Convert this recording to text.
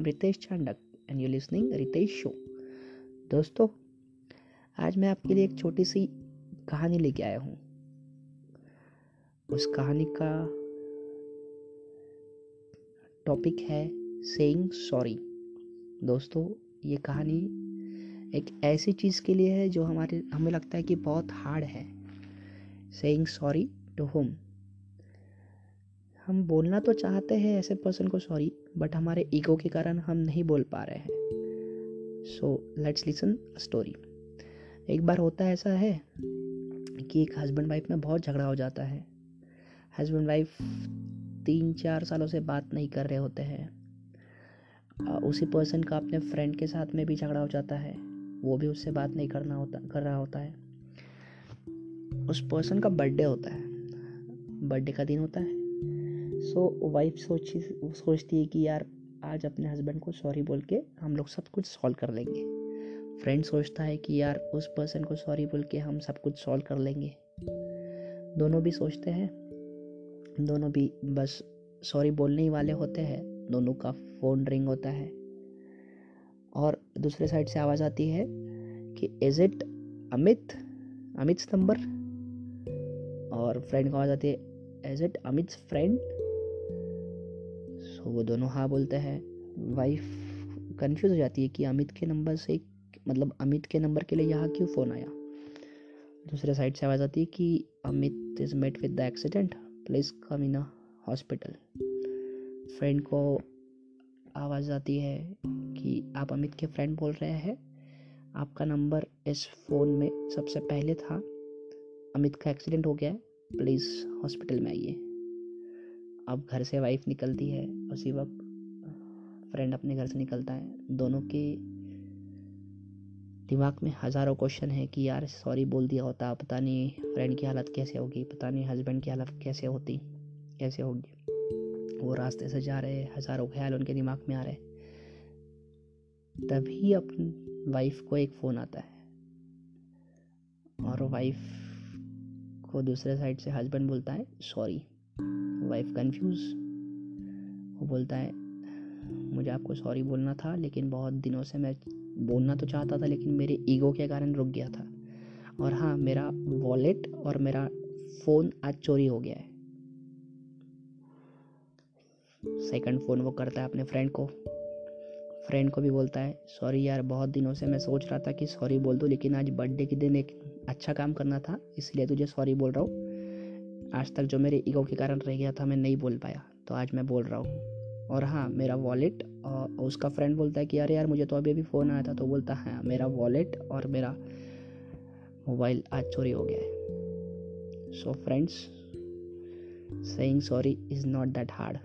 I'm Ritesh Chandak and you're listening Ritesh Show. दोस्तों, आज मैं आपके लिए एक छोटी सी कहानी लेके आया हूँ। उस कहानी का टॉपिक है सेइंग सॉरी दोस्तों, ये कहानी एक ऐसी चीज़ के लिए है जो हमारे, हमें लगता है कि बहुत हार्ड है। सेइंग सॉरी टू होम हम बोलना तो चाहते हैं ऐसे पर्सन को सॉरी बट हमारे ईगो के कारण हम नहीं बोल पा रहे हैं। सो लेट्स लिसन स्टोरी एक बार होता ऐसा है कि एक हस्बैंड वाइफ में बहुत झगड़ा हो जाता है। हस्बैंड वाइफ तीन चार सालों से बात नहीं कर रहे होते हैं। उसी पर्सन का अपने फ्रेंड के साथ में भी झगड़ा हो जाता है। वो भी उससे बात नहीं करना होता, कर रहा होता है। उस पर्सन का बर्थडे होता है। बर्थडे का दिन होता है। सो वाइफ सोची, सोचती है कि यार, आज अपने हस्बैंड को सॉरी बोल के हम लोग सब कुछ सॉल्व कर लेंगे। फ्रेंड सोचता है कि यार, उस पर्सन को सॉरी बोल के हम सब कुछ सॉल्व कर लेंगे। दोनों भी सोचते हैं। दोनों भी बस सॉरी बोलने ही वाले होते हैं। दोनों का फ़ोन रिंग होता है। और दूसरे साइड से आवाज़ आती है कि is it Amit Amit number और फ्रेंड को आवाज़ आती है as it Amit friend so वो दोनों हाँ बोलते हैं। वाइफ कंफ्यूज हो जाती है कि अमित के नंबर से मतलब अमित के नंबर के लिए यहाँ क्यों फ़ोन आया? दूसरे साइड से आवाज़ आती है कि Amit is met with the accident please come in hospital friend को आवाज़ आती है कि आप अमित के फ्रेंड बोल रहे हैं। आपका नंबर इस फ़ोन में सबसे पहले था। अमित का एक्सीडेंट हो गया है प्लीज़ हॉस्पिटल में आइए। अब घर से वाइफ निकलती है उसी वक्त फ्रेंड अपने घर से निकलता है। दोनों के दिमाग में हज़ारों क्वेश्चन है कि यार सॉरी बोल दिया होता, पता नहीं फ्रेंड की हालत कैसे होगी, पता नहीं हस्बैंड की हालत कैसे होती, कैसे होगी। वो रास्ते से जा रहे हज़ारों ख्याल उनके दिमाग में आ रहे तभी अपनी वाइफ को एक फ़ोन आता है। और वाइफ को दूसरे साइड से हस्बैंड बोलता है सॉरी वाइफ कंफ्यूज वो बोलता है, मुझे आपको सॉरी बोलना था, लेकिन बहुत दिनों से मैं बोलना तो चाहता था, लेकिन मेरे ईगो के कारण रुक गया था। और हाँ मेरा वॉलेट और मेरा फ़ोन आज चोरी हो गया है। सेकंड फ़ोन वो करता है अपने फ्रेंड को। फ्रेंड को भी बोलता है सॉरी यार, बहुत दिनों से मैं सोच रहा था कि सॉरी बोल दूँ, लेकिन आज बर्थडे के दिन एक अच्छा काम करना था, इसलिए तुझे सॉरी बोल रहा हूँ। आज तक जो मेरे ईगो के कारण रह गया था, मैं नहीं बोल पाया। तो आज मैं बोल रहा हूँ। और हाँ मेरा वॉलेट और उसका फ्रेंड बोलता है कि, अरे यार, मुझे तो अभी अभी फ़ोन आया था। तो बोलता, है हाँ मेरा वॉलेट और मेरा मोबाइल आज चोरी हो गया है। So friends saying sorry is not that hard